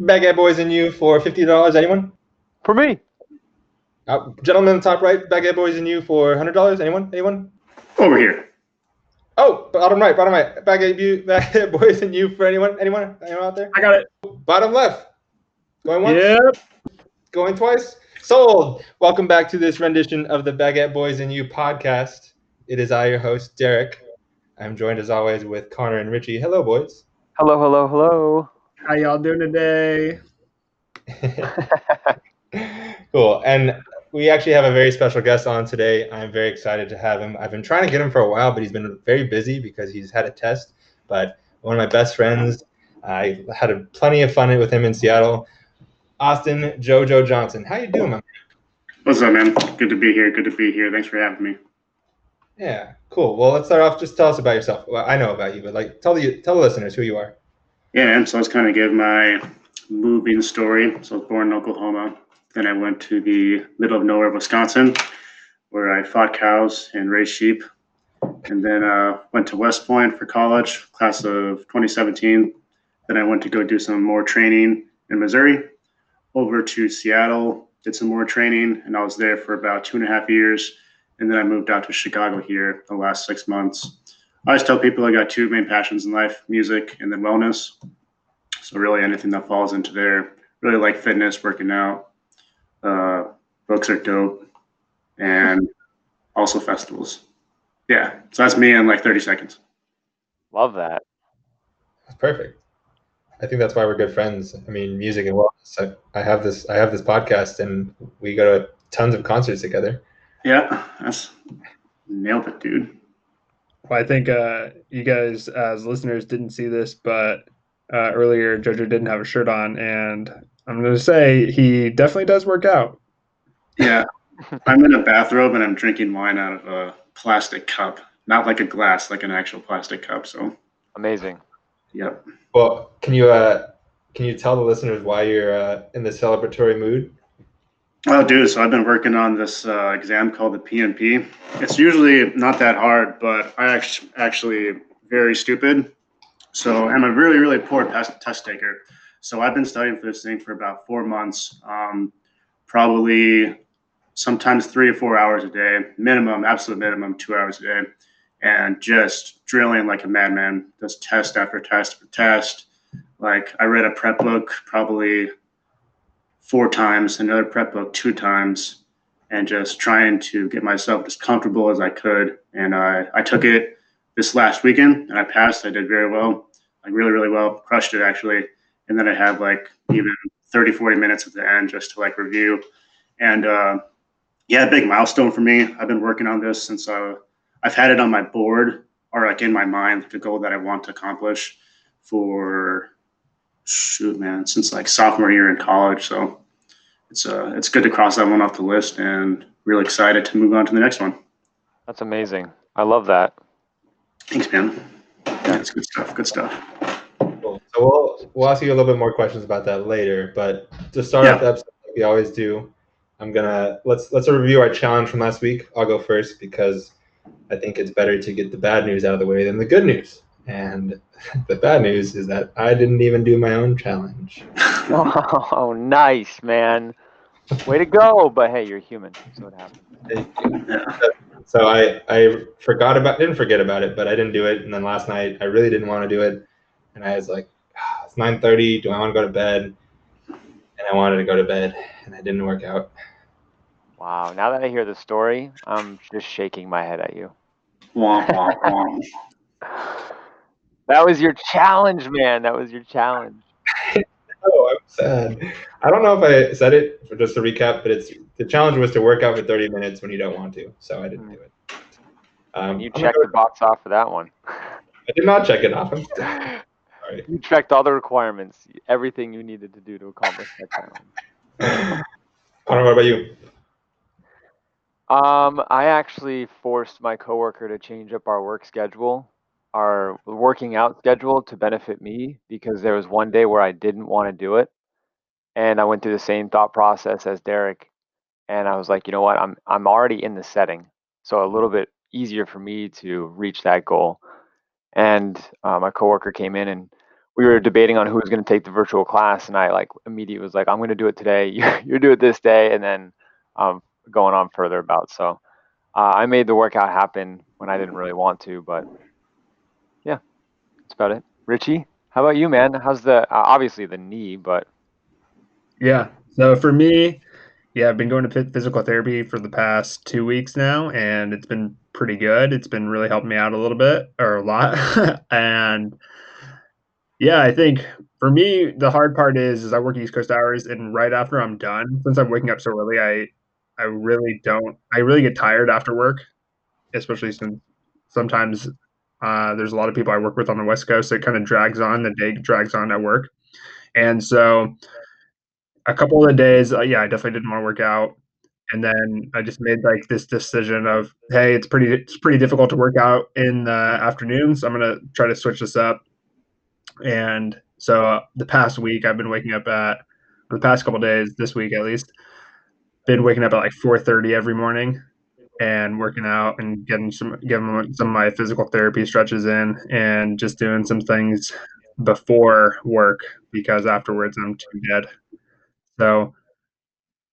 Baguette Boys and you for fifty dollars. Anyone? For me. Uh, gentleman top right, Baguette Boys and you for hundred dollars. Anyone? Anyone? Over here. Oh, bottom right, bottom right. Baguette, you, Baguette Boys and you for anyone? Anyone? Anyone out there? I got it. Bottom left. Going once. Yep. Going twice. Sold. Welcome back to this rendition of the Baguette Boys and You podcast. It is I, your host, Derek. I'm joined as always with Connor and Richie. Hello, boys. Hello, hello, hello. How y'all doing today? cool. And we actually have a very special guest on today. I'm very excited to have him. I've been trying to get him for a while, but he's been very busy because he's had a test. But one of my best friends, I had a, plenty of fun with him in Seattle. Austin JoJo Johnson. How you doing, man? What's up, man? Good to be here. Good to be here. Thanks for having me. Yeah, cool. Well, let's start off. Just tell us about yourself. Well, I know about you, but like, tell the tell the listeners who you are. Yeah, man. So let's kind of give my moving story. So I was born in Oklahoma. Then I went to the middle of nowhere, Wisconsin, where I fought cows and raised sheep. And then uh, went to West Point for college, class of 2017. Then I went to go do some more training in Missouri. Over to Seattle, did some more training, and I was there for about two and a half years. And then I moved out to Chicago here the last six months. I always tell people I got two main passions in life music and then wellness. So, really, anything that falls into there. Really like fitness, working out. Uh, books are dope. And also festivals. Yeah. So, that's me in like 30 seconds. Love that. That's perfect. I think that's why we're good friends. I mean, music and wellness. I, I have this. I have this podcast, and we go to tons of concerts together. Yeah, that's nailed it, dude. Well, I think uh, you guys, as listeners, didn't see this, but uh, earlier Jojo didn't have a shirt on, and I'm going to say he definitely does work out. Yeah, I'm in a bathrobe and I'm drinking wine out of a plastic cup, not like a glass, like an actual plastic cup. So Amazing. Yep. Well, can you uh, can you tell the listeners why you're uh, in the celebratory mood? Oh, dude. So I've been working on this uh, exam called the PMP. It's usually not that hard, but I actually actually very stupid. So I'm a really really poor test, test taker. So I've been studying for this thing for about four months, um, probably sometimes three or four hours a day, minimum, absolute minimum, two hours a day and just drilling like a madman, just test after test after test. Like I read a prep book probably four times, another prep book two times, and just trying to get myself as comfortable as I could. And I, I took it this last weekend and I passed. I did very well, like really, really well, crushed it actually. And then I had like even 30, 40 minutes at the end just to like review. And uh, yeah, big milestone for me. I've been working on this since uh, I've had it on my board or like in my mind, the goal that I want to accomplish for shoot, man, since like sophomore year in college. So it's uh it's good to cross that one off the list and really excited to move on to the next one. That's amazing. I love that. Thanks, man. Yeah, it's good stuff. Good stuff. Cool. So we'll we'll ask you a little bit more questions about that later. But to start Yeah. off the episode, like we always do, I'm gonna let's let's review our challenge from last week. I'll go first because I think it's better to get the bad news out of the way than the good news. And the bad news is that I didn't even do my own challenge. Oh, nice, man. Way to go. But hey, you're human. So it happens. Yeah. So I I forgot about didn't forget about it, but I didn't do it. And then last night I really didn't want to do it, and I was like, "Ah, it's 9:30. Do I want to go to bed? And I wanted to go to bed, and it didn't work out. Wow. Now that I hear the story, I'm just shaking my head at you. Womp womp womp. That was your challenge, man. That was your challenge. Oh, I'm sad. I don't know if I said it for just to recap, but it's the challenge was to work out for 30 minutes when you don't want to, so I didn't do it. Um, You checked the box off for that one. I did not check it off. You checked all the requirements, everything you needed to do to accomplish that challenge. Connor, what about you? Um, I actually forced my coworker to change up our work schedule, our working out schedule to benefit me because there was one day where I didn't want to do it. And I went through the same thought process as Derek. And I was like, you know what? I'm I'm already in the setting. So a little bit easier for me to reach that goal. And uh, my coworker came in and we were debating on who was going to take the virtual class, and I like immediately was like, I'm going to do it today. You do it this day, and then um, going on further about. So uh, I made the workout happen when I didn't really want to, but that's about it. Richie, how about you, man? How's the uh, obviously the knee, but Yeah. So for me, yeah, I've been going to physical therapy for the past two weeks now, and it's been pretty good. It's been really helping me out a little bit or a lot. and yeah, I think for me, the hard part is is I work East Coast hours, and right after I'm done, since I'm waking up so early, I I really don't. I really get tired after work, especially since sometimes uh, there's a lot of people I work with on the West Coast. It kind of drags on. The day drags on at work, and so a couple of the days, uh, yeah, I definitely didn't want to work out. And then I just made like this decision of, hey, it's pretty it's pretty difficult to work out in the afternoons. I'm gonna try to switch this up. And so uh, the past week, I've been waking up at the past couple days, this week at least, been waking up at like 4:30 every morning and working out and getting some getting some of my physical therapy stretches in and just doing some things before work because afterwards I'm too dead. So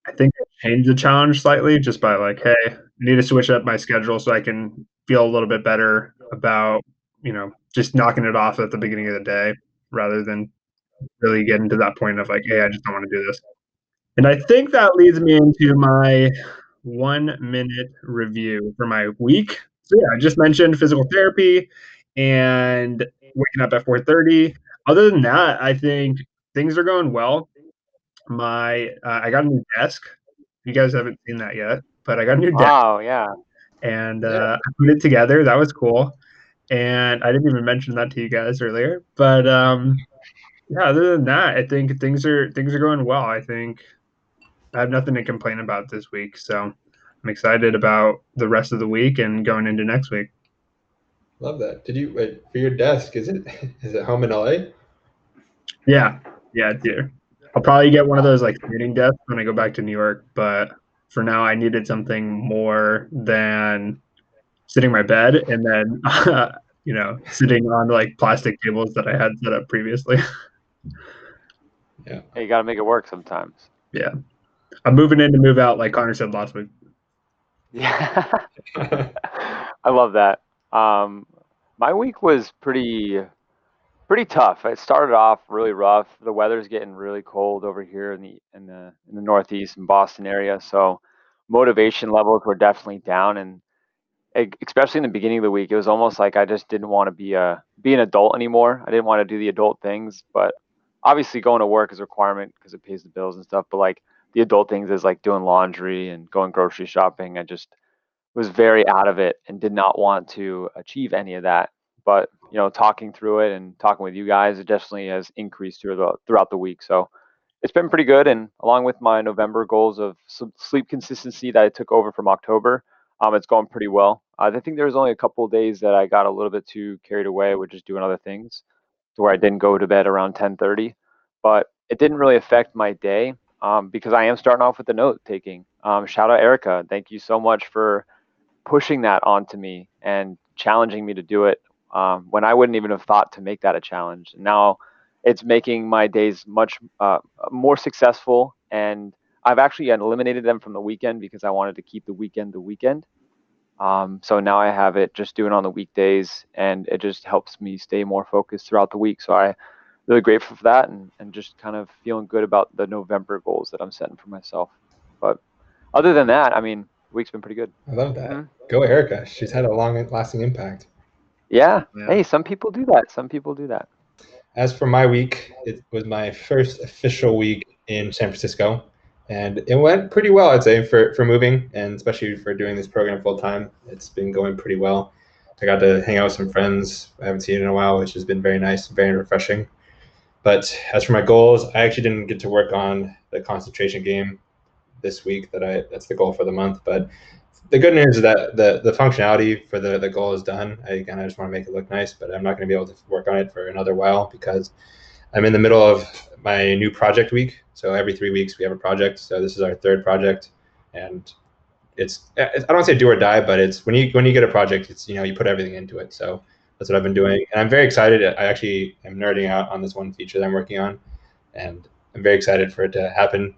I think I changed the challenge slightly just by like, hey, I need to switch up my schedule so I can feel a little bit better about, you know, just knocking it off at the beginning of the day rather than really getting to that point of like, hey, I just don't want to do this. And I think that leads me into my one minute review for my week. So yeah, I just mentioned physical therapy and waking up at 4:30. Other than that, I think things are going well. My uh, I got a new desk. You guys haven't seen that yet, but I got a new desk wow, yeah, and uh, I put it together. That was cool. And I didn't even mention that to you guys earlier, but um, yeah. Other than that, I think things are things are going well. I think I have nothing to complain about this week, so I'm excited about the rest of the week and going into next week. Love that. Did you wait for your desk? Is it is it home in LA? Yeah, yeah, dude. I'll probably get one of those like reading desks when I go back to New York, but for now, I needed something more than sitting my bed and then you know sitting on like plastic tables that I had set up previously. Yeah. Hey, you got to make it work sometimes. yeah, I'm moving in to move out, like Connor said last week. Yeah, I love that. Um, my week was pretty pretty tough. It started off really rough. The weather's getting really cold over here in the in the in the Northeast and Boston area, so motivation levels were definitely down. And especially in the beginning of the week, it was almost like I just didn't want to be a be an adult anymore. I didn't want to do the adult things, but obviously going to work is a requirement because it pays the bills and stuff. But like the adult things is like doing laundry and going grocery shopping. I just was very out of it and did not want to achieve any of that. But you know, talking through it and talking with you guys, it definitely has increased through the, throughout the week. So it's been pretty good. And along with my November goals of sleep consistency that I took over from October, um, it's going pretty well. Uh, I think there was only a couple of days that I got a little bit too carried away with just doing other things, to where I didn't go to bed around 10:30. But it didn't really affect my day um, because I am starting off with the note taking. Um, shout out Erica, thank you so much for pushing that onto me and challenging me to do it um, when I wouldn't even have thought to make that a challenge. Now it's making my days much uh, more successful, and I've actually eliminated them from the weekend because I wanted to keep the weekend the weekend. Um, so now I have it just doing on the weekdays, and it just helps me stay more focused throughout the week. So I really grateful for that, and, and just kind of feeling good about the November goals that I'm setting for myself. But other than that, I mean, the week's been pretty good. I love that. Mhm. Go Erica. She's had a long lasting impact. Yeah. Yeah. Hey, some people do that. Some people do that. As for my week, it was my first official week in San Francisco, and it went pretty well, I'd say, for, for moving and especially for doing this program full time. It's been going pretty well. I got to hang out with some friends I haven't seen in a while, which has been very nice, and very refreshing. But as for my goals, I actually didn't get to work on the concentration game this week. That I that's the goal for the month. But the good news is that the the functionality for the the goal is done. I, again, I just want to make it look nice, but I'm not going to be able to work on it for another while because I'm in the middle of my new project week. So every three weeks we have a project. So this is our third project, and it's I don't say do or die, but it's when you when you get a project, it's you know you put everything into it. So that's what I've been doing, and I'm very excited. I actually am nerding out on this one feature that I'm working on, and I'm very excited for it to happen.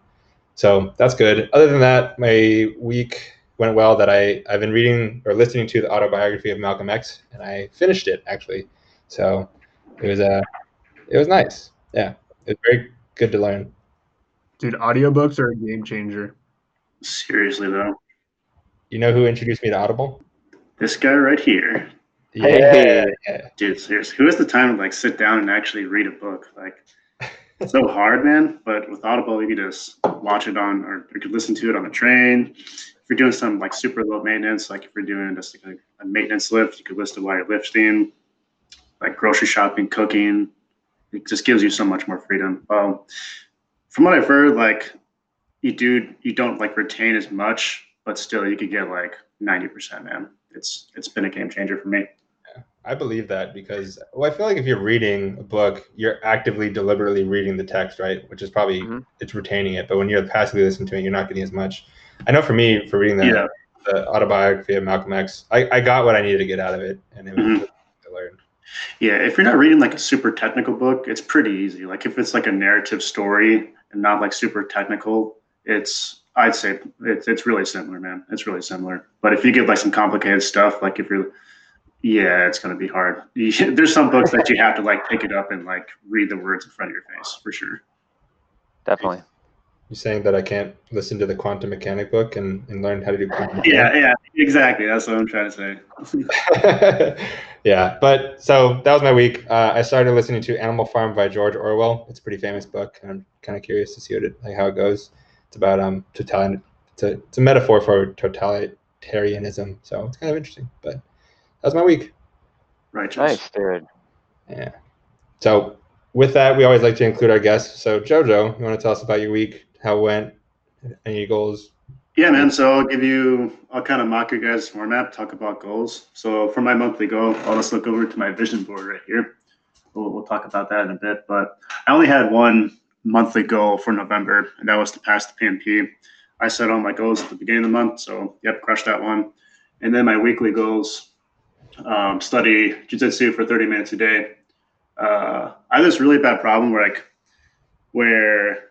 So that's good. Other than that, my week went well. That I I've been reading or listening to the autobiography of Malcolm X, and I finished it actually. So it was a uh, it was nice. Yeah, it was very good to learn. Dude, audiobooks are a game changer. Seriously though. You know who introduced me to Audible? This guy right here. Yeah. Dude, seriously. Who has the time to like sit down and actually read a book? Like it's so hard, man. But with Audible, you can just watch it on or you could listen to it on the train. If you're doing some like super low maintenance, like if you're doing just like a, a maintenance lift, you could listen to while you're lifting, like grocery shopping, cooking. It just gives you so much more freedom. Um, from what I've heard, like you do you don't like retain as much, but still you could get like ninety percent, man. It's it's been a game changer for me. Yeah, I believe that because well, I feel like if you're reading a book, you're actively, deliberately reading the text, right? Which is probably mm-hmm. it's retaining it. But when you're passively listening to it, you're not getting as much. I know for me, for reading the, yeah. the autobiography of Malcolm X, I, I got what I needed to get out of it, and it was mm-hmm. to learn. Yeah, if you're not reading like a super technical book, it's pretty easy. Like if it's like a narrative story and not like super technical, it's I'd say it's it's really similar, man. It's really similar. But if you get like some complicated stuff, like if you're yeah, it's gonna be hard. You, there's some books that you have to like pick it up and like read the words in front of your face for sure. Definitely. You're saying that I can't listen to the quantum mechanic book and, and learn how to do quantum Yeah, yeah, exactly. That's what I'm trying to say. yeah, but so that was my week. Uh, I started listening to Animal Farm by George Orwell. It's a pretty famous book, and I'm kind of curious to see what it, like how it goes. It's about um totalitarian. It's a, it's a metaphor for totalitarianism, so it's kind of interesting. But that was my week. Right. Nice, dude. Yeah. So with that, we always like to include our guests. So Jojo, you want to tell us about your week? How it went? Any goals? Yeah, man. So I'll give you, I'll kind of mock your guys' format, talk about goals. So for my monthly goal, I'll just look over to my vision board right here. We'll, we'll talk about that in a bit. But I only had one monthly goal for November, and that was to pass the PMP. I set all my goals at the beginning of the month, so yep, crushed that one. And then my weekly goals: um, study jujitsu for 30 minutes a day. Uh, I have this really bad problem where like where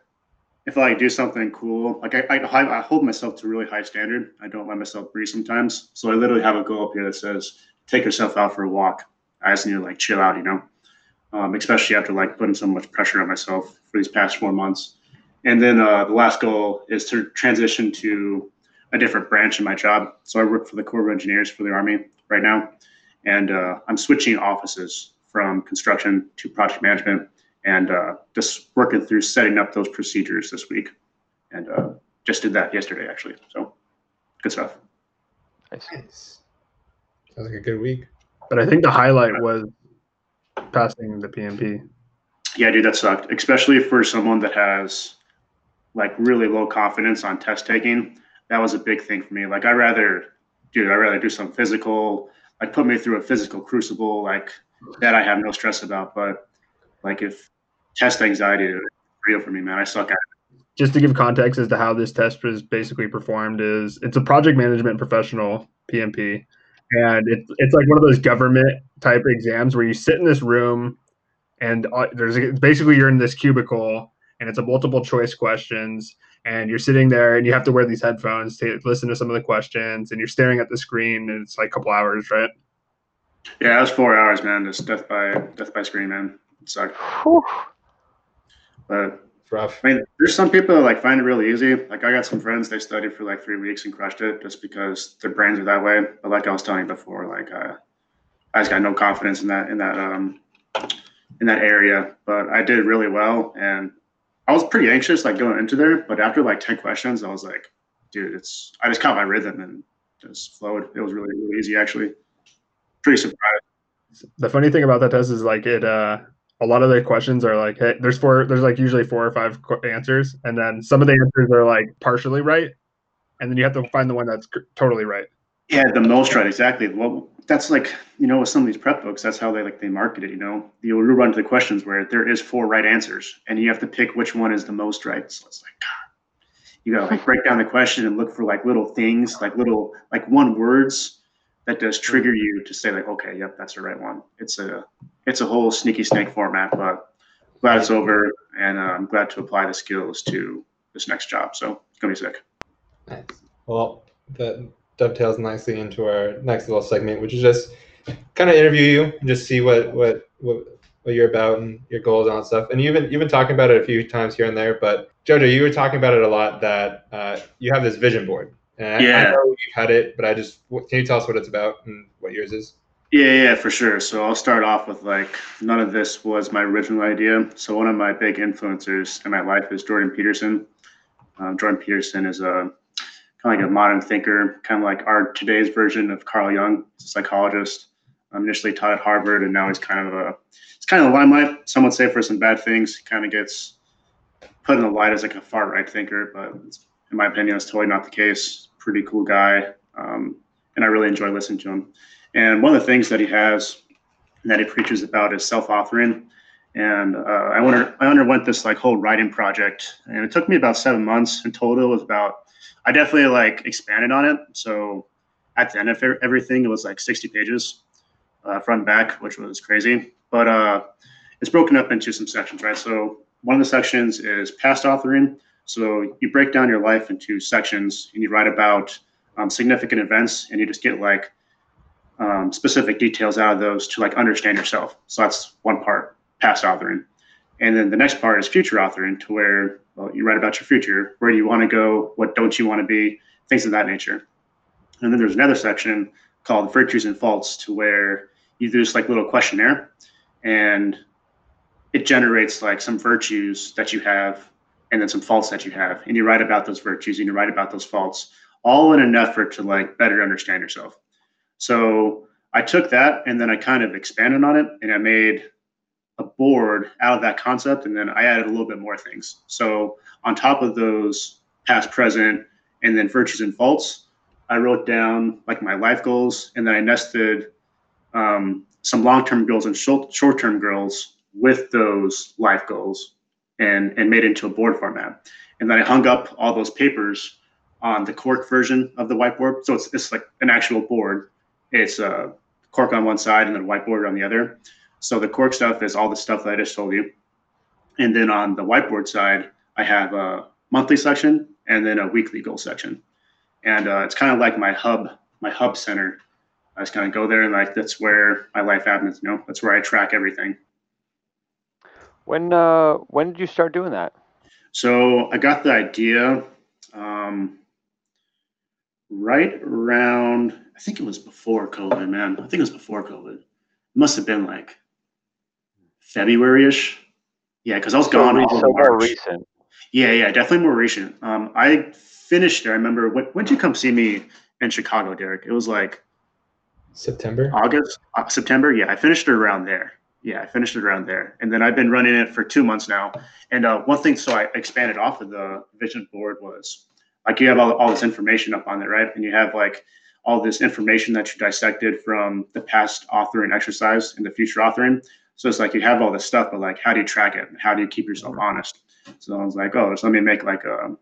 if I like do something cool, like I, I, I hold myself to really high standard. I don't let myself breathe sometimes. So I literally have a goal up here that says, take yourself out for a walk. I just need to like chill out, you know, um, especially after like putting so much pressure on myself for these past four months. And then uh, the last goal is to transition to a different branch in my job. So I work for the Corps of Engineers for the Army right now. And uh, I'm switching offices from construction to project management and uh, just working through setting up those procedures this week. And uh, just did that yesterday, actually. So good stuff. Nice. Sounds like a good week. But I think the highlight was passing the PMP. Yeah, dude, that sucked, especially for someone that has like really low confidence on test taking. That was a big thing for me. Like, I rather, dude, I rather do some physical, like put me through a physical crucible, like that I have no stress about. But like if test anxiety is real for me, man, I suck at it. Just to give context as to how this test was basically performed is it's a project management professional PMP. And it's, it's like one of those government type exams where you sit in this room and uh, there's basically you're in this cubicle and it's a multiple choice questions and you're sitting there and you have to wear these headphones to listen to some of the questions and you're staring at the screen and it's like a couple hours right yeah, it was four hours, man. Just death by death by screen, man. It sucked. But it's rough. I mean, there's some people that like find it really easy. Like I got some friends, they studied for like three weeks and crushed it just because their brains are that way. But like I was telling you before, like uh, I just got no confidence in that in that um in that area. But I did really well, and I was pretty anxious like going into there. But after like ten questions, I was like, dude, it's I just caught my rhythm and just flowed. It was really really easy actually pretty surprised. The funny thing about that test is like it. uh a lot of the questions are like, hey, there's four, there's like usually four or five answers, and then some of the answers are like partially right, and then you have to find the one that's totally right. Yeah, the most right, exactly. Well, that's like you know with some of these prep books, that's how they like they market it. You know, you'll run to the questions where there is four right answers, and you have to pick which one is the most right. So it's like, God, you gotta like break down the question and look for like little things, like little like one words that does trigger you to say like, okay, yep, that's the right one. It's a it's a whole sneaky snake format, but glad it's over, and uh, I'm glad to apply the skills to this next job. So it's gonna be sick. Nice. Well, that dovetails nicely into our next little segment, which is just kind of interview you and just see what what what, what you're about and your goals and all that stuff. And you've been you've been talking about it a few times here and there, but Jojo, you were talking about it a lot that uh, you have this vision board. And Yeah. I, know you've had it, but I just can you tell us what it's about and what yours is? Yeah, yeah, for sure. So I'll start off with like none of this was my original idea. So one of my big influencers in my life is Jordan Peterson. Um, Jordan Peterson is a kind of like a modern thinker, kind of like our today's version of Carl Jung, He's a psychologist. Um, initially taught at Harvard, and now he's kind of a it's kind of a limelight. Some would say for some bad things. He kind of gets put in the light as like a far right thinker, but it's, in my opinion, it's totally not the case. Pretty cool guy, um, and I really enjoy listening to him. And one of the things that he has that he preaches about is self-authoring. And uh, I, under, I underwent this like whole writing project, and it took me about seven months in total. It was about I definitely like expanded on it. So at the end of everything, it was like 60 pages, uh, front and back, which was crazy. But uh, it's broken up into some sections, right? So one of the sections is past authoring. So you break down your life into sections, and you write about um, significant events, and you just get like um, specific details out of those to like understand yourself. So that's one part, past authoring. And then the next part is future authoring, to where well, you write about your future. Where you want to go? What don't you want to be? Things of that nature. And then there's another section called virtues and faults, to where you do this like little questionnaire, and it generates like some virtues that you have, and then some faults that you have, and you write about those virtues and you write about those faults, all in an effort to like better understand yourself. So I took that and then I kind of expanded on it and I made a board out of that concept and then I added a little bit more things. So on top of those past, present, and then virtues and faults, I wrote down like my life goals and then I nested um, some long-term goals and short- short-term goals with those life goals and, and made it into a board format. And then I hung up all those papers on the cork version of the whiteboard. So it's, it's like an actual board it's a cork on one side and then whiteboard on the other. So the cork stuff is all the stuff that I just told you. And then on the whiteboard side, I have a monthly section and then a weekly goal section. And uh, it's kind of like my hub, my hub center. I just kind of go there and like that's where my life happens. You know, that's where I track everything. When uh when did you start doing that? So I got the idea um, right around, I think it was before COVID, man. I think it was before COVID. It must have been like February ish. Yeah, because I was So, gone re- all of so more recent. Yeah, yeah, definitely more recent. Um, I finished it. I remember when, when did you come see me in Chicago, Derek? It was like September. August, uh, September. Yeah, I finished it around there. Yeah, I finished it around there, and then I've been running it for two months now. And uh, one thing, so I expanded off of the vision board was like you have all, all this information up on there, right? And you have like all this information that you dissected from the past authoring exercise and the future authoring. So it's like you have all this stuff, but like how do you track it? How do you keep yourself honest? So I was like, oh, so let me make like a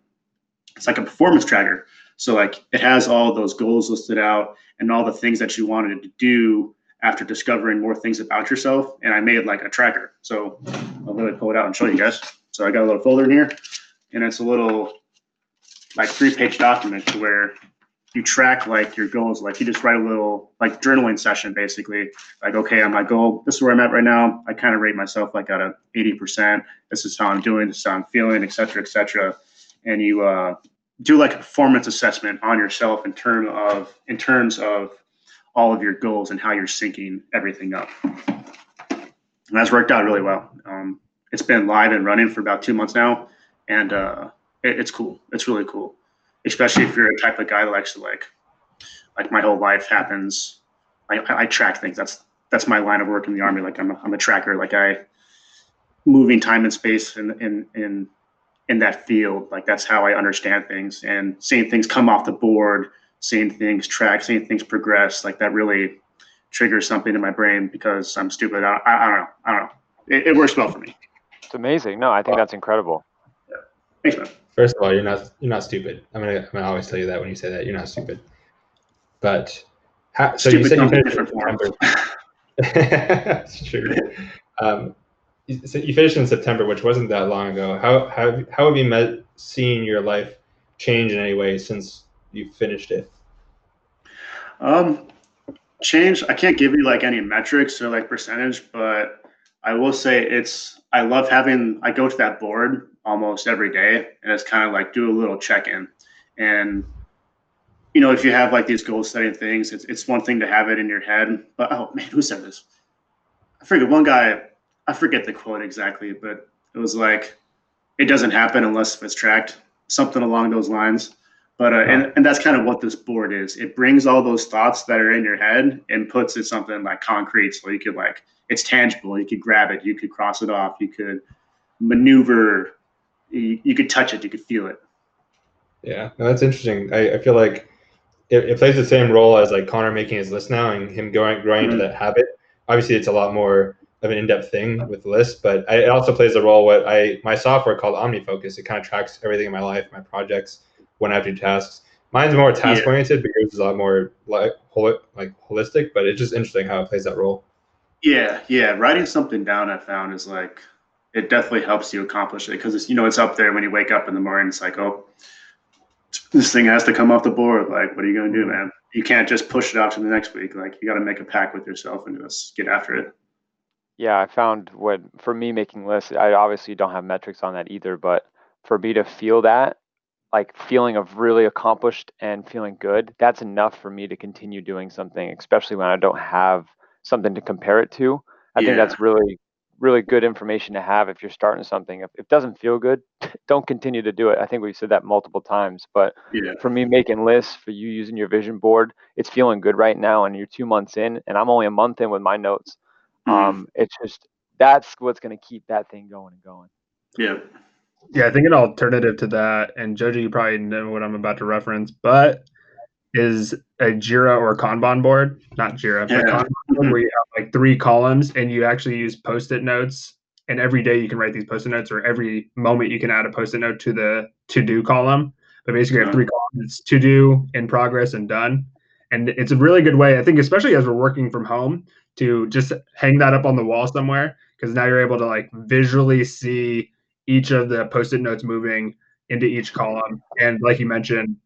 it's like a performance tracker. So like it has all those goals listed out and all the things that you wanted to do after discovering more things about yourself. And I made like a tracker. So I'll literally pull it out and show you guys. So I got a little folder in here and it's a little like three page document to where you track like your goals. Like you just write a little like journaling session basically. Like, okay, I'm my goal. This is where I'm at right now. I kind of rate myself like at a 80%. This is how I'm doing, this is how I'm feeling, et cetera, et cetera. And you uh, do like a performance assessment on yourself in term of in terms of all of your goals and how you're syncing everything up. And that's worked out really well. Um, it's been live and running for about two months now, and uh, it, it's cool. It's really cool, especially if you're a type of guy that likes to like, like my whole life happens. I, I track things. That's that's my line of work in the army. Like I'm a, I'm a tracker. Like I moving time and space in in in in that field. Like that's how I understand things and seeing things come off the board, seeing things track, seeing things progress. Like that really triggers something in my brain because I'm stupid. I, I, I don't know. I don't know. It, it works well for me. It's amazing. No, I think that's incredible. Thanks, man. First of all, you're not you're not stupid. I'm gonna I'm gonna always tell you that when you say that you're not stupid. But How, so you said you finished in September. That's true. Um, so you finished in September, which wasn't that long ago. How how how have you met seeing your life change in any way since you finished it? Um, change. I can't give you like any metrics or like percentage, but I will say it's. I love having. I go to that board almost every day, and it's kind of like do a little check in, and you know, if you have like these goal setting things, it's it's one thing to have it in your head, but oh man, who said this? I forget one guy. I forget the quote exactly, but it was like, "It doesn't happen unless it's tracked." Something along those lines. But uh, and and that's kind of what this board is. It brings all those thoughts that are in your head and puts it something like concrete, so you could like it's tangible. You could grab it, you could cross it off, you could maneuver, you, you could touch it, you could feel it. Yeah, no, that's interesting. I, I feel like it, it, plays the same role as like Connor making his list now and him going growing mm-hmm. into that habit. Obviously, it's a lot more of an in-depth thing with the list, but I, it also plays a role. What I my software called OmniFocus. It kind of tracks everything in my life, my projects, when I do tasks. Mine's more task oriented, but yours is a lot more like hol- like holistic. But it's just interesting how it plays that role. Yeah, yeah. Writing something down, I found is like it definitely helps you accomplish it because it's you know it's up there when you wake up in the morning. It's like oh, this thing has to come off the board. Like, what are you gonna do, mm-hmm. man? You can't just push it off to the next week. Like, you got to make a pact with yourself and just get after it. Yeah, I found what for me making lists. I obviously don't have metrics on that either, but for me to feel that like feeling of really accomplished and feeling good, that's enough for me to continue doing something, especially when I don't have something to compare it to. I yeah. think that's really, really good information to have if you're starting something. If, it doesn't feel good, don't continue to do it. I think we've said that multiple times. But yeah. for me making lists, for you using your vision board, it's feeling good right now. And you're two months in, and I'm only a month in with my notes. Mm-hmm. Um, it's just that's what's going to keep that thing going and going. Yeah. Yeah, I think an alternative to that, and Jojo, you probably know what I'm about to reference, but is a Jira or Kanban board, not Jira, yeah. but Kanban board mm-hmm. where you have like three columns and you actually use post-it notes. And every day you can write these post-it notes, or every moment you can add a post-it note to the to-do column. But basically, you have three columns: it's to do, in progress, and done. And it's a really good way, I think, especially as we're working from home, to just hang that up on the wall somewhere because now you're able to like visually see each of the post-it notes moving into each column. And like you mentioned,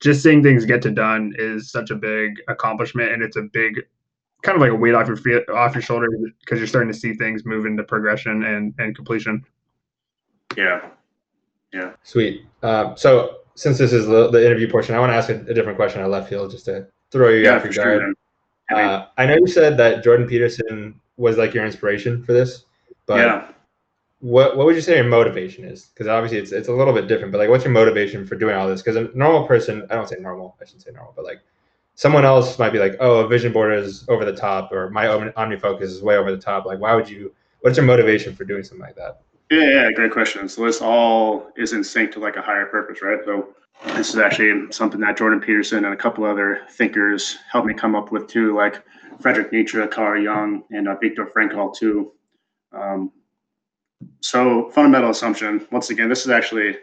just seeing things get to done is such a big accomplishment, and it's a big kind of like a weight off your feet, off your shoulder because you're starting to see things move into progression and and completion. Yeah, yeah. Sweet. Um, so since this is the, the, interview portion, I want to ask a, a, different question I left field just to throw you yeah, off your guard. Sure, uh, I know you said that Jordan Peterson was like your inspiration for this, but yeah what what would you say your motivation is? Because obviously it's it's a little bit different, but like, what's your motivation for doing all this? Because a normal person, I don't say normal, I shouldn't say normal, but like someone else might be like, oh, a vision board is over the top, or my OmniFocus is way over the top. Like, why would you? What's your motivation for doing something like that? Yeah, yeah, great question. So this all is in sync to like a higher purpose, right? So this is actually something that Jordan Peterson and a couple other thinkers helped me come up with too, like Frederick Nietzsche, Carl Jung, and uh, Viktor Frankl too. Um, so fundamental assumption. Once again, this is actually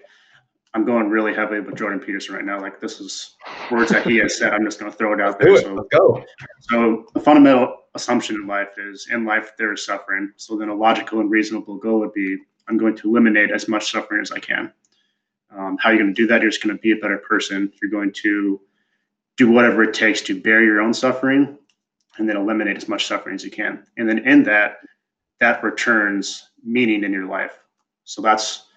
I'm going really heavily with Jordan Peterson right now. Like this is words that he has said. I'm just going to throw it out there. So, Let's go. So a fundamental assumption in life is in life there is suffering. So then a logical and reasonable goal would be I'm going to eliminate as much suffering as I can. Um, how are you going to do that? You're just going to be a better person. You're going to do whatever it takes to bear your own suffering and then eliminate as much suffering as you can. And then in that, that returns meaning in your life. So that's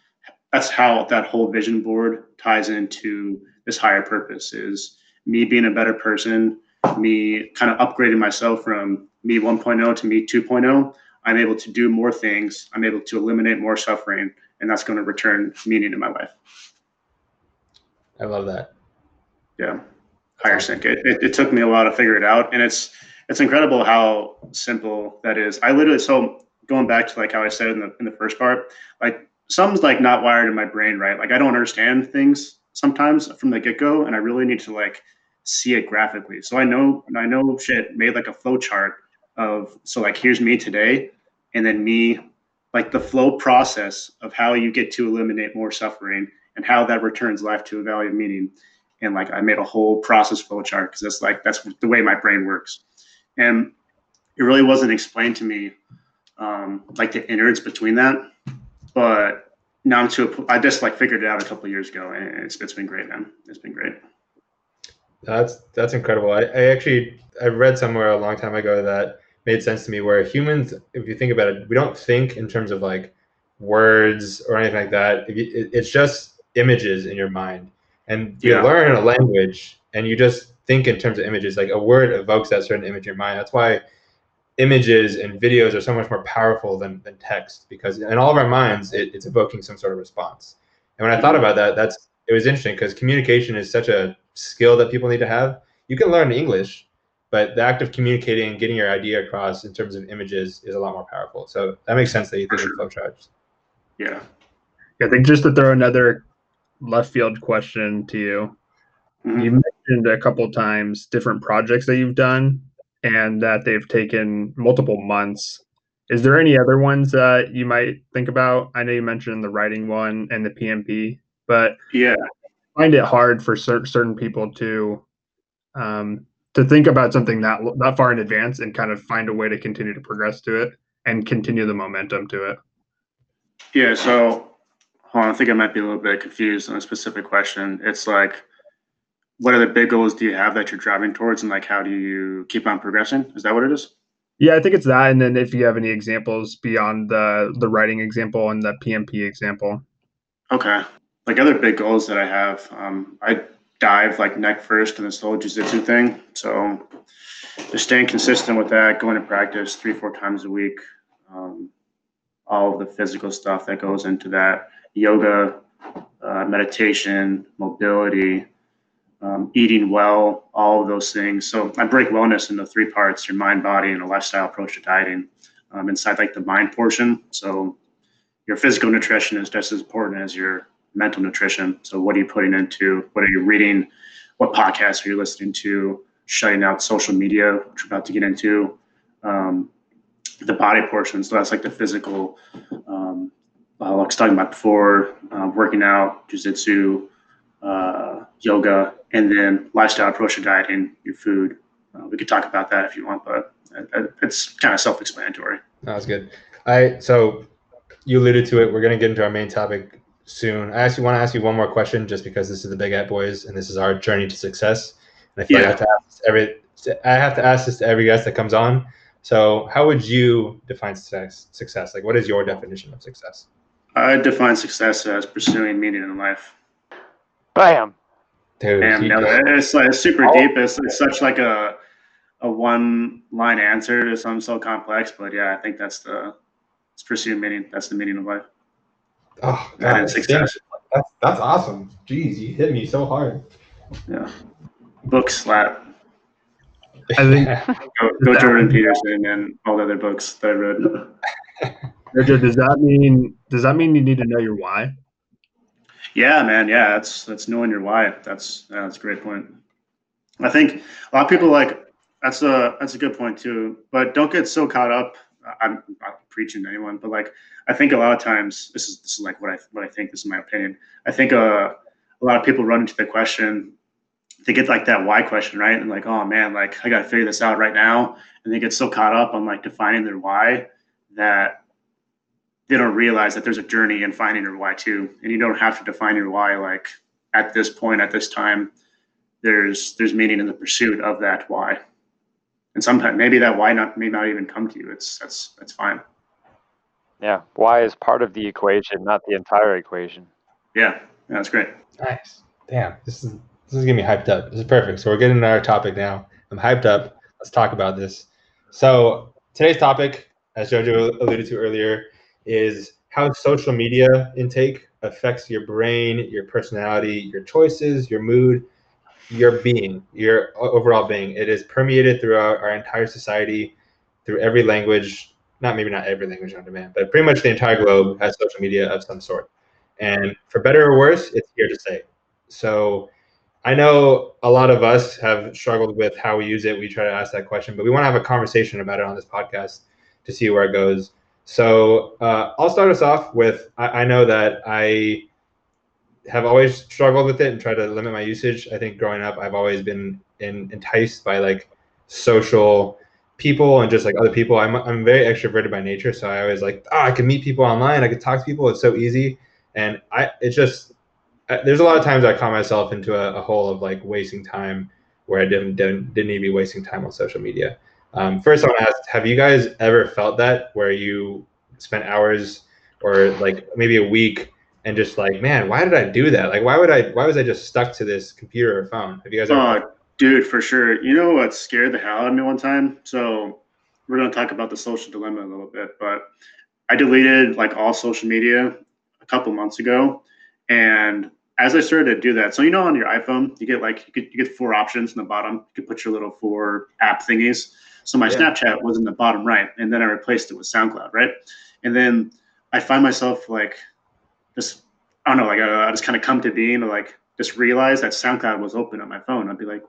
that's how that whole vision board ties into this higher purpose is me being a better person, me kind of upgrading myself from me 1.0 to me 2.0. I'm able to do more things. I'm able to eliminate more suffering, and that's going to return meaning in my life. I love that. Yeah, higher sync. It, it, it took me a while to figure it out, and it's it's incredible how simple that is. I literally so going back to like how I said in the in the first part, like something's like not wired in my brain, right? Like I don't understand things sometimes from the get go, and I really need to like see it graphically. So I know I know shit made like a flow chart of so like here's me today, and then me like the flow process of how you get to eliminate more suffering and how that returns life to a value of meaning. and like I made a whole process flow chart because that's like that's the way my brain works, and it really wasn't explained to me um, like the innards between that, but now I'm to a, I just like figured it out a couple years ago, and it's it's been great, man. It's been great. That's that's incredible. I, I actually I read somewhere a long time ago that made sense to me where humans, if you think about it, we don't think in terms of like words or anything like that. You, it's just images in your mind, and you yeah. learn a language and you just think in terms of images. Like a word evokes that certain image in your mind. That's why images and videos are so much more powerful than, than text because in all of our minds it, it's evoking some sort of response. And when I thought about that, that's it was interesting because communication is such a skill that people need to have. You can learn English, but the act of communicating and getting your idea across in terms of images is a lot more powerful. So that makes sense that you think of flowcharts. Yeah. Yeah, I think just to throw another left field question to you. Mm-hmm. You mentioned a couple times different projects that you've done and that they've taken multiple months. Is there any other ones that you might think about? I know you mentioned the writing one and the PMP, but yeah, I find it hard for cer- certain people to um, to think about something that that far in advance and kind of find a way to continue to progress to it and continue the momentum to it. Yeah. So, on, I think I might be a little bit confused on a specific question. It's like, what are the big goals do you have that you're driving towards, and like, how do you keep on progressing? Is that what it is? Yeah, I think it's that. And then if you have any examples beyond the the writing example and the PMP example. Okay. Like other big goals that I have, um, I dive like neck first in this whole jiu-jitsu thing. So just staying consistent with that, going to practice three, four times a week, um, all of the physical stuff that goes into that, yoga, uh, meditation, mobility, um, eating well, all of those things. So I break wellness into three parts: your mind, body, and a lifestyle approach to dieting. Um, inside like the mind portion, so your physical nutrition is just as important as your mental nutrition. So what are you putting into? What are you reading? What podcasts are you listening to? Shutting out social media, which we're about to get into. Um, the body portion. So that's like the physical, um, like I was talking about before, uh, working out, jujitsu, uh, yoga, and then lifestyle approach to dieting, your food. Uh, we could talk about that if you want, but it's kind of self-explanatory. That was good. I so you alluded to it. We're going to get into our main topic soon. I actually want to ask you one more question, just because this is the Baguette Boys and this is our journey to success. And I feel yeah. like I have to ask every I have to ask this to every guest that comes on. So, how would you define success? Success, like, what is your definition of success? I define success as pursuing meaning in life. Bam. Dude, Bam, no, it's like it's super oh. deep. It's, it's such like a a one line answer to something so complex, but yeah, I think that's the it's pursuing meaning. That's the meaning of life. Oh, God, success. That's that's awesome. Jeez, you hit me so hard. Yeah. Book slap. I think go, go Jordan Peterson and all the other books that I read. Richard, does that mean does that mean you need to know your why? Yeah, man. Yeah, that's that's knowing your why. That's yeah, that's a great point. I think a lot of people like that's a that's a good point too. But don't get so caught up. I'm not preaching to anyone, but like I think a lot of times this is this is like what I what I think. This is my opinion. I think uh, a lot of people run into the question. They get like that why question, right? And like, oh man, like I got to figure this out right now, and they get so caught up on like defining their why that they don't realize that there's a journey in finding your why too, and you don't have to define your why like at this point at this time. There's there's meaning in the pursuit of that why, and sometimes maybe that why not may not even come to you. It's that's that's fine. Yeah, why is part of the equation, not the entire equation. Yeah, that's great. Nice. Damn, this is this is getting me hyped up. This is perfect. So we're getting into our topic now. I'm hyped up. Let's talk about this. So today's topic, as Jojo alluded to earlier, is how social media intake affects your brain, your personality, your choices, your mood, your being, your overall being. It is permeated throughout our entire society, through every language, not maybe not every language on demand, but pretty much the entire globe has social media of some sort. And for better or worse, it's here to stay. So I know a lot of us have struggled with how we use it. We try to ask that question, but we want to have a conversation about it on this podcast to see where it goes. So uh, I'll start us off with I, I know that I have always struggled with it and tried to limit my usage. I think growing up, I've always been in, enticed by like social people and just like other people. I'm I'm very extroverted by nature, so I always like, oh, I can meet people online. I can talk to people. It's so easy, and I it's just there's a lot of times I caught myself into a, a hole of like wasting time where I didn't didn't, didn't need to be wasting time on social media. Um, first, I want to ask: Have you guys ever felt that where you spent hours or like maybe a week and just like, man, why did I do that? Like, why would I? Why was I just stuck to this computer or phone? Have you guys? Ever oh, dude, for sure. You know what scared the hell out of me one time? So we're gonna talk about the social dilemma a little bit, but I deleted like all social media a couple months ago, and as I started to do that, so you know on your iPhone you get like you get you get four options in the bottom. You could put your little four app thingies. So my yeah. Snapchat was in the bottom right, and then I replaced it with SoundCloud, right? And then I find myself like just I don't know, like I, I just kind of come to being, like just realize that SoundCloud was open on my phone. I'd be like,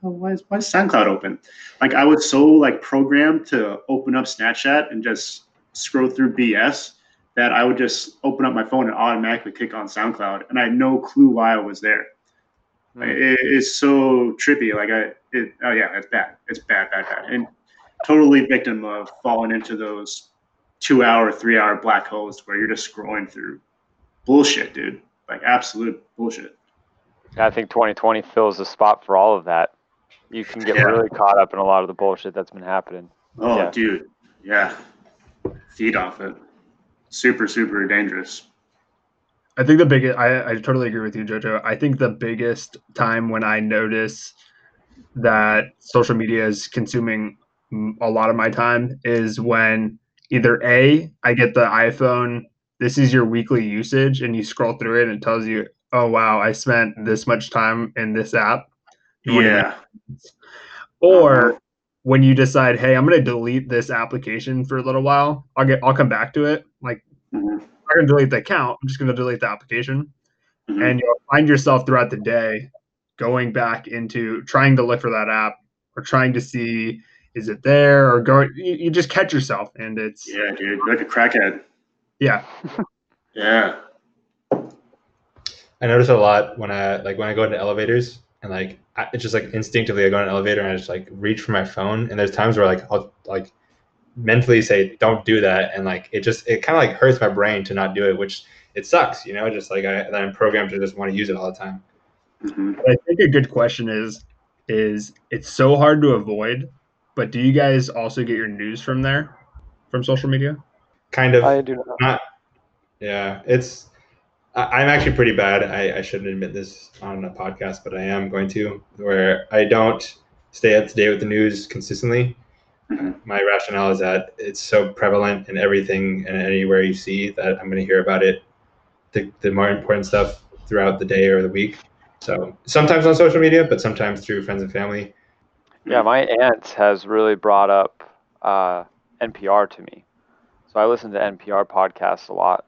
why is why is SoundCloud open? Like I was so like programmed to open up Snapchat and just scroll through BS that I would just open up my phone and automatically click on SoundCloud, and I had no clue why I was there. Mm. It, it's so trippy. Like I, it, oh yeah, it's bad. It's bad, bad, bad, and totally victim of falling into those two-hour, three-hour black holes where you're just scrolling through bullshit, dude. Like absolute bullshit. I think 2020 fills the spot for all of that. You can get yeah. really caught up in a lot of the bullshit that's been happening. Oh, yeah. dude. Yeah. Feed off it. Super, super dangerous. I think the biggest, I, I totally agree with you, JoJo. I think the biggest time when I notice that social media is consuming a lot of my time is when either A, I get the iPhone this is your weekly usage and you scroll through it and it tells you oh wow i spent this much time in this app yeah or uh-huh. when you decide hey i'm going to delete this application for a little while i'll get i'll come back to it like mm-hmm. i'm going to delete the account i'm just going to delete the application mm-hmm. and you'll find yourself throughout the day going back into trying to look for that app or trying to see is it there or go you, you just catch yourself and it's yeah dude like a crackhead yeah. yeah. I notice a lot when I like when I go into elevators and like I, it's just like instinctively I go in an elevator and I just like reach for my phone and there's times where like I'll like mentally say don't do that and like it just it kind of like hurts my brain to not do it which it sucks you know just like I, I'm programmed to just want to use it all the time. Mm-hmm. I think a good question is is it's so hard to avoid, but do you guys also get your news from there, from social media? kind of. I do not. not yeah, it's. I, am actually pretty bad. I, I shouldn't admit this on a podcast, but I am going to, where I don't stay up to date with the news consistently. Mm-hmm. My rationale is that it's so prevalent in everything and anywhere you see that I'm going to hear about it, the, the more important stuff throughout the day or the week. So sometimes on social media, but sometimes through friends and family. Yeah, my aunt has really brought up uh, NPR to me. So I listen to NPR podcasts a lot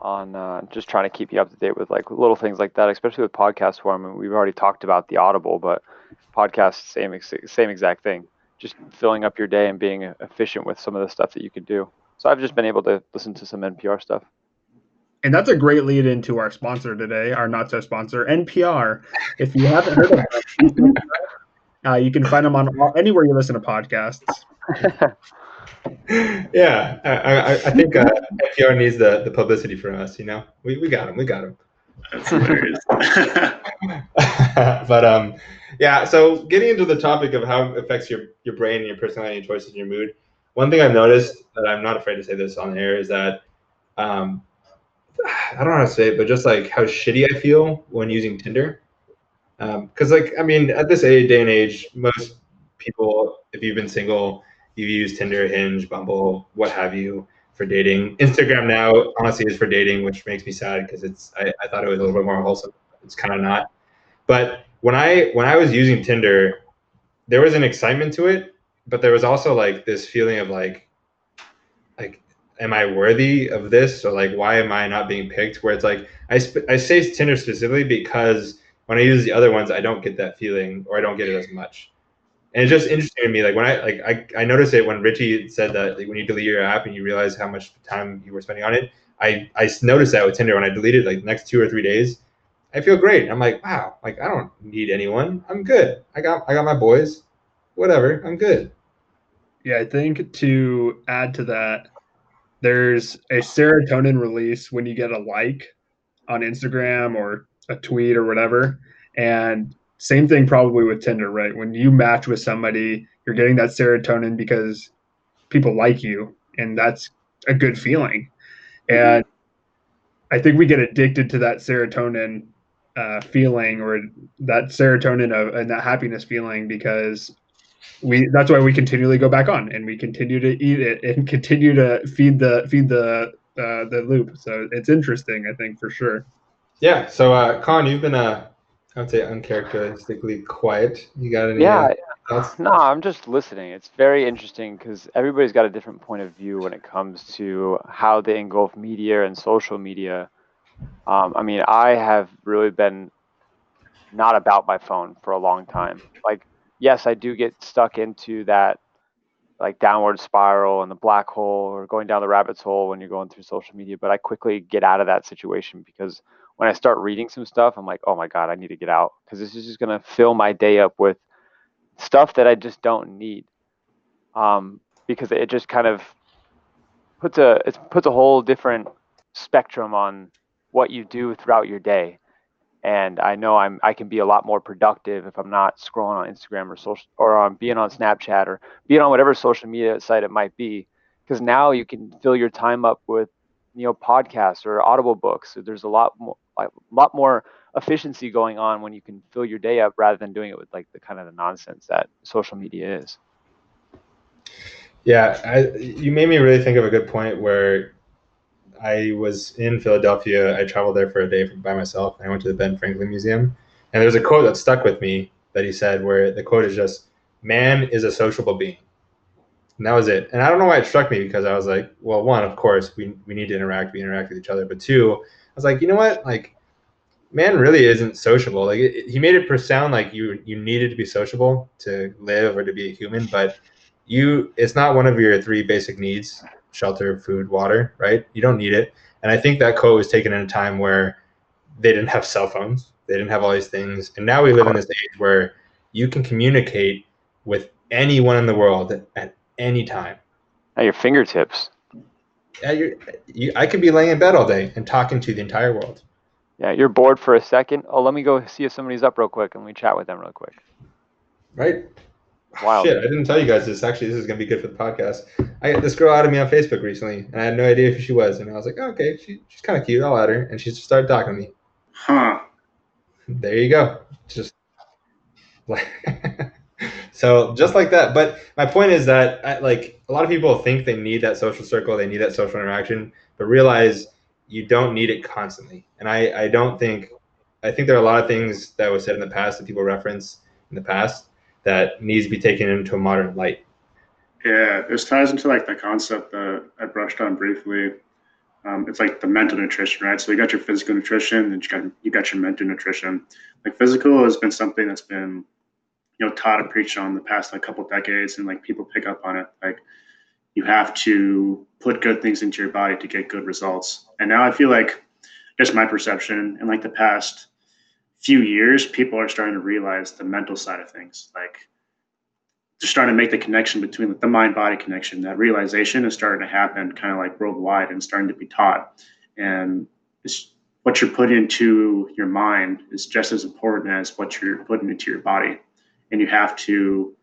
on uh, just trying to keep you up to date with like little things like that, especially with podcast form. And we've already talked about the Audible, but podcasts same same exact thing. Just filling up your day and being efficient with some of the stuff that you can do. So I've just been able to listen to some NPR stuff. And that's a great lead into our sponsor today, our not so sponsor, NPR. If you haven't heard of them, uh, you can find them on all, anywhere you listen to podcasts. yeah, I, I, I think uh, NPR needs the, the publicity from us. You know, we, we got them, We got them. That's hilarious. but um, yeah. So getting into the topic of how it affects your your brain and your personality and choices and your mood. One thing I've noticed that I'm not afraid to say this on air is that um, I don't know how to say it, but just like how shitty I feel when using Tinder. Because um, like I mean, at this day and age, most people, if you've been single, you've used Tinder, Hinge, Bumble, what have you for dating. Instagram now honestly is for dating, which makes me sad because it's I, I thought it was a little bit more wholesome. It's kind of not. But when I when I was using Tinder, there was an excitement to it, but there was also like this feeling of like am I worthy of this or like why am I not being picked? Where it's like I sp- I say Tinder specifically because when I use the other ones, I don't get that feeling or I don't get it as much and it's just interesting to me like when i like i, I noticed it when richie said that like when you delete your app and you realize how much time you were spending on it I I noticed that with Tinder when I deleted like next two or three days, I feel great. I'm like, wow, like I don't need anyone. I'm good. I got I got my boys. Whatever. I'm good. Yeah, I think to add to that, there's a serotonin release when you get a like on Instagram or a tweet or whatever. And same thing probably with Tinder, right? When you match with somebody, you're getting that serotonin because people like you, and that's a good feeling. And I think we get addicted to that serotonin uh, feeling or that serotonin of, and that happiness feeling because we that's why we continually go back on and we continue to eat it and continue to feed the feed the uh, the loop. So it's interesting, I think, for sure. Yeah. So, uh, Con, you've been uh, I would say uncharacteristically quiet. You got any? Yeah. Uh, thoughts? No, I'm just listening. It's very interesting because everybody's got a different point of view when it comes to how they engulf media and social media. Um, I mean, I have really been not about my phone for a long time. Like, yes, I do get stuck into that like downward spiral and the black hole or going down the rabbit's hole when you're going through social media, but I quickly get out of that situation because when I start reading some stuff, I'm like, oh my God, I need to get out because this is just going to fill my day up with stuff that I just don't need. Um, because it just kind of puts a it puts a whole different spectrum on what you do throughout your day. And I know I'm I can be a lot more productive if I'm not scrolling on Instagram or social or on being on Snapchat or being on whatever social media site it might be. Because now you can fill your time up with you know podcasts or audible books. So there's a lot more a lot more efficiency going on when you can fill your day up rather than doing it with like the kind of the nonsense that social media is. Yeah, I, you made me really think of a good point where I was in Philadelphia. I traveled there for a day by myself. I went to the Ben Franklin Museum, and there's a quote that stuck with me that he said, where the quote is just, "Man is a sociable being." And that was it. And I don't know why it struck me because I was like, well, one, of course, we, we need to interact, we interact with each other. But two, I was like, you know what? Like, man really isn't sociable. Like, it, it, he made it sound like you you needed to be sociable to live or to be a human, but you, it's not one of your three basic needs: shelter, food, water. Right? You don't need it. And I think that quote was taken in a time where they didn't have cell phones, they didn't have all these things, and now we live in this age where you can communicate with anyone in the world at any time. At your fingertips. At your, you, I could be laying in bed all day and talking to the entire world. Yeah, you're bored for a second. Oh, let me go see if somebody's up real quick and we chat with them real quick. Right? Wow. Shit, I didn't tell you guys this. Actually, this is gonna be good for the podcast. I got this girl added me on Facebook recently, and I had no idea who she was. And I was like, oh, okay, she, she's kind of cute. I'll add her, and she just started talking to me. Huh. There you go. Just like so just like that but my point is that I, like a lot of people think they need that social circle they need that social interaction but realize you don't need it constantly and i i don't think i think there are a lot of things that was said in the past that people reference in the past that needs to be taken into a modern light. Yeah this ties into like the concept that i brushed on briefly. Um, it's like the mental nutrition right? So you got your physical nutrition and you got you got your mental nutrition. Like physical has been something that's been you know taught and preached on the past like couple decades and like people pick up on it. Like you have to put good things into your body to get good results. And now i feel like just my perception in like the past few years people are starting to realize the mental side of things. Like they're starting to make the connection between the mind body connection that realization is starting to happen kind of like worldwide and starting to be taught. And it's what you're putting into your mind is just as important as what you're putting into your body. And you have to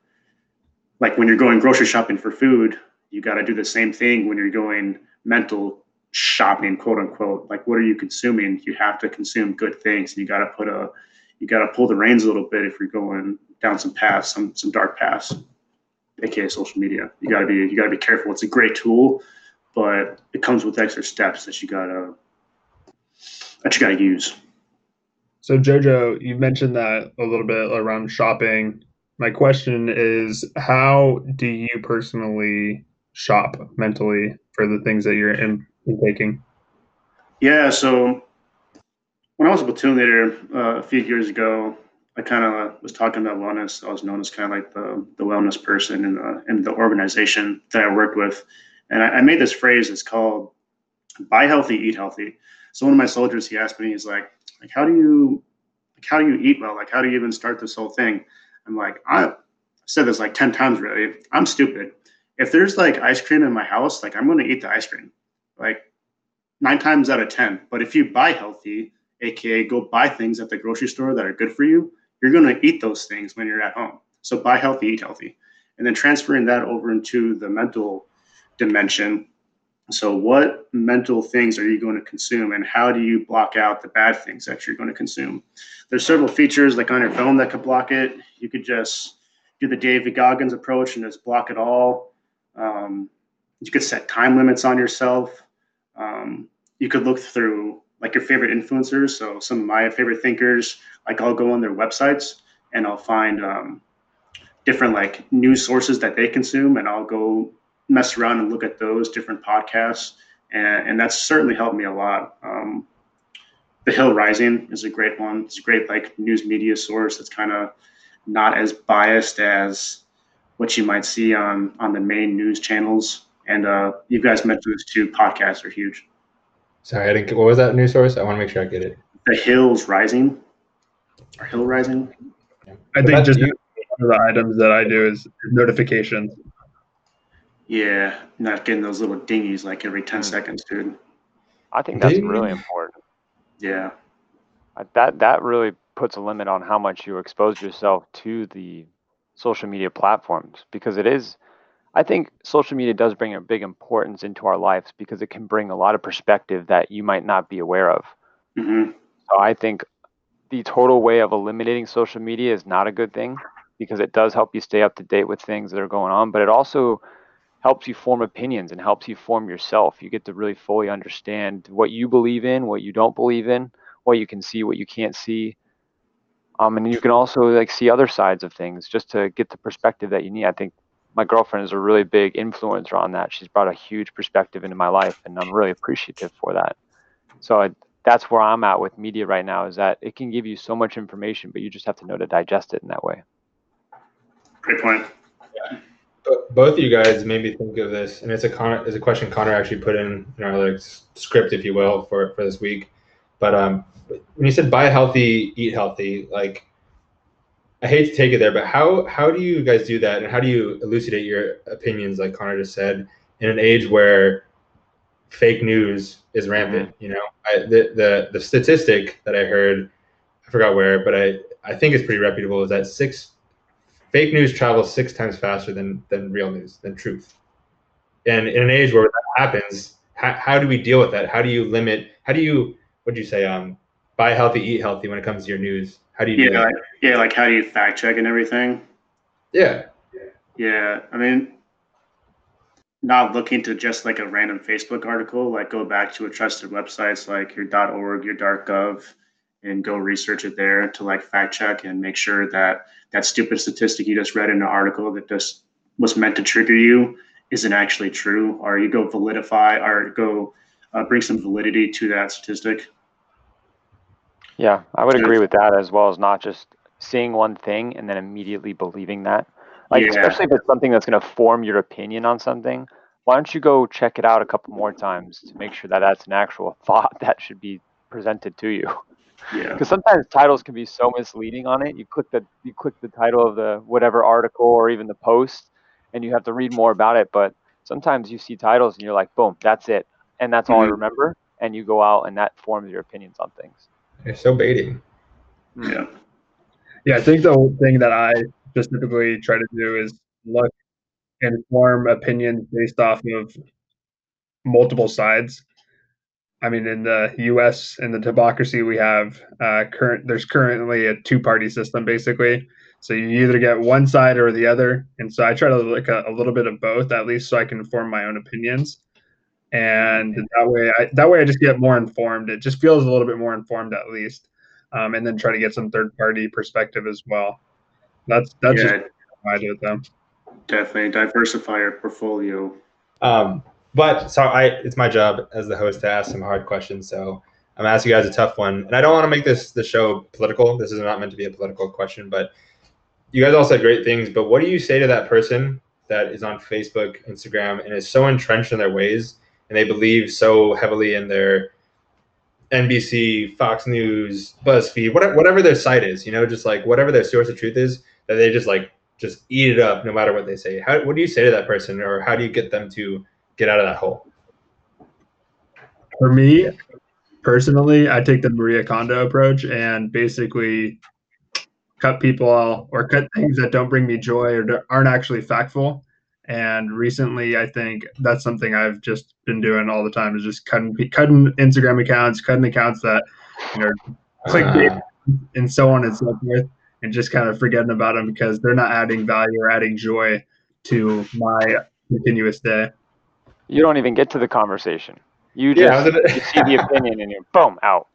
like when you're going grocery shopping for food you got to do the same thing when you're going mental shopping quote unquote like what are you consuming? You have to consume good things and you got to put a you got to pull the reins a little bit if you're going down some paths some some dark paths aka social media. You got to be you got to be careful. It's a great tool but it comes with extra steps that you got to that you got to use. So Jojo, you mentioned that a little bit around shopping. My question is, how do you personally shop mentally for the things that you're taking? Yeah, so when I was a platoon leader uh, a few years ago, I kind of was talking about wellness. I was known as kind of like the, the wellness person in the in the organization that I worked with, and I, I made this phrase. It's called buy healthy, eat healthy. So one of my soldiers, he asked me, he's like, like how do you, like how do you eat well? Like how do you even start this whole thing? I'm like, I said this like ten times really. I'm stupid. If there's like ice cream in my house, like I'm gonna eat the ice cream, like nine times out of ten. But if you buy healthy, aka go buy things at the grocery store that are good for you, you're gonna eat those things when you're at home. So buy healthy, eat healthy, and then transferring that over into the mental dimension so, what mental things are you going to consume, and how do you block out the bad things that you're going to consume? There's several features like on your phone that could block it. You could just do the David Goggins approach and just block it all. Um, you could set time limits on yourself. Um, you could look through like your favorite influencers. So, some of my favorite thinkers, like I'll go on their websites and I'll find um, different like news sources that they consume, and I'll go mess around and look at those different podcasts, and, and that's certainly helped me a lot. Um, the Hill Rising is a great one. It's a great like news media source that's kind of not as biased as what you might see on on the main news channels. And uh, you guys mentioned this too. Podcasts are huge. Sorry, I didn't. Get, what was that news source? I want to make sure I get it. The Hills Rising, or Hill Rising. I think just you, one of the items that I do is notifications. Yeah, not getting those little dingies like every 10 mm. seconds, dude. I think that's Ding. really important. Yeah. That that really puts a limit on how much you expose yourself to the social media platforms because it is I think social media does bring a big importance into our lives because it can bring a lot of perspective that you might not be aware of. Mm-hmm. So I think the total way of eliminating social media is not a good thing because it does help you stay up to date with things that are going on, but it also helps you form opinions and helps you form yourself. You get to really fully understand what you believe in, what you don't believe in, what you can see, what you can't see. Um, and you can also like see other sides of things just to get the perspective that you need. I think my girlfriend is a really big influencer on that. She's brought a huge perspective into my life, and I'm really appreciative for that. So I, that's where I'm at with media right now. Is that it can give you so much information, but you just have to know to digest it in that way. Great point. Yeah both of you guys made me think of this, and it's a con- it's a question Connor actually put in in our like script, if you will, for for this week. But um, when you said buy healthy, eat healthy, like I hate to take it there, but how how do you guys do that, and how do you elucidate your opinions, like Connor just said, in an age where fake news is rampant? Mm-hmm. You know, I, the the the statistic that I heard, I forgot where, but I I think it's pretty reputable. Is that six fake news travels six times faster than than real news, than truth. And in an age where that happens, how, how do we deal with that? How do you limit? How do you what do you say? Um, buy healthy, eat healthy when it comes to your news. How do you? Yeah, like, yeah. Like how do you fact check and everything? Yeah. Yeah, I mean, not looking to just like a random Facebook article. Like go back to a trusted websites like your .org, your .gov, and go research it there to like fact check and make sure that that stupid statistic you just read in an article that just was meant to trigger you isn't actually true, or you go validify or go uh, bring some validity to that statistic. Yeah, I would agree with that as well as not just seeing one thing and then immediately believing that. Like, yeah. especially if it's something that's going to form your opinion on something, why don't you go check it out a couple more times to make sure that that's an actual thought that should be presented to you? Yeah. Because sometimes titles can be so misleading on it. You click the you click the title of the whatever article or even the post, and you have to read more about it. But sometimes you see titles and you're like, boom, that's it, and that's all mm-hmm. I remember. And you go out and that forms your opinions on things. It's so baiting. Yeah. Yeah, I think the thing that I specifically try to do is look and form opinions based off of multiple sides I mean, in the U.S. in the democracy we have, uh, current there's currently a two-party system basically. So you either get one side or the other, and so I try to look a, a little bit of both at least, so I can form my own opinions. And that way, I, that way I just get more informed. It just feels a little bit more informed at least, um, and then try to get some third-party perspective as well. That's that's yeah, just I do with them. Definitely diversify your portfolio. Um, but so I, it's my job as the host to ask some hard questions. So I'm asking you guys a tough one, and I don't want to make this the show political. This is not meant to be a political question, but you guys all said great things. But what do you say to that person that is on Facebook, Instagram, and is so entrenched in their ways and they believe so heavily in their NBC, Fox News, BuzzFeed, whatever, whatever their site is, you know, just like whatever their source of truth is, that they just like just eat it up no matter what they say. How, what do you say to that person, or how do you get them to get out of that hole? For me, personally, I take the Marie Kondo approach and basically cut people or cut things that don't bring me joy or aren't actually factful. And recently, I think that's something I've just been doing all the time is just cutting cutting Instagram accounts, cutting accounts that you know clickbait uh. and so on and so forth, and just kind of forgetting about them because they're not adding value or adding joy to my continuous day. You don't even get to the conversation. You just yeah, you see the opinion and you're boom out.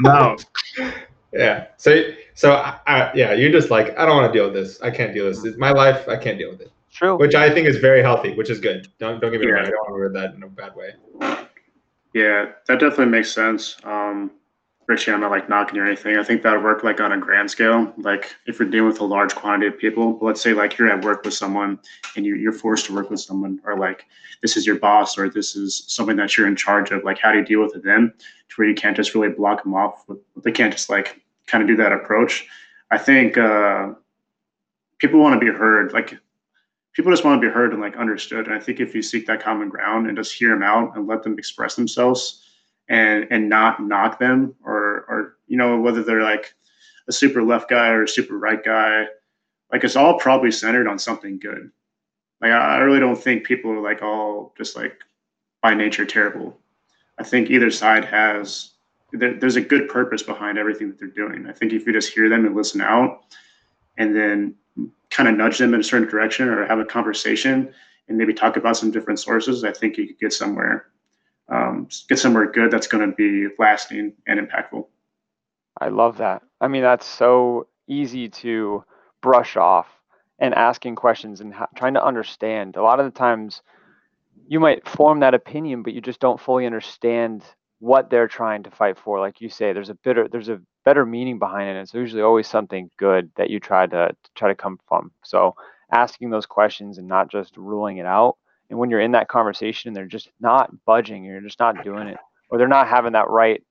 No. Yeah. So so I, I, yeah, you're just like I don't want to deal with this. I can't deal with this. It's my life. I can't deal with it. True. Which I think is very healthy, which is good. Don't don't get me yeah. wrong. I don't want to word that in a bad way. Yeah, that definitely makes sense. Um, Richie, I'm not like knocking or anything. I think that would work like on a grand scale. Like if you're dealing with a large quantity of people, let's say like you're at work with someone and you, you're forced to work with someone, or like this is your boss, or this is something that you're in charge of. Like how do you deal with it then? To where you can't just really block them off. They can't just like kind of do that approach. I think uh, people want to be heard. Like people just want to be heard and like understood. And I think if you seek that common ground and just hear them out and let them express themselves and and not knock them or or you know whether they're like a super left guy or a super right guy, like it's all probably centered on something good. Like I really don't think people are like all just like by nature terrible. I think either side has there's a good purpose behind everything that they're doing. I think if you just hear them and listen out, and then kind of nudge them in a certain direction or have a conversation and maybe talk about some different sources, I think you could get somewhere, um, get somewhere good that's going to be lasting and impactful. I love that. I mean, that's so easy to brush off and asking questions and ha- trying to understand. A lot of the times, you might form that opinion, but you just don't fully understand what they're trying to fight for. Like you say, there's a bitter, there's a better meaning behind it. It's usually always something good that you try to, to try to come from. So asking those questions and not just ruling it out. And when you're in that conversation and they're just not budging, you're just not doing it, or they're not having that right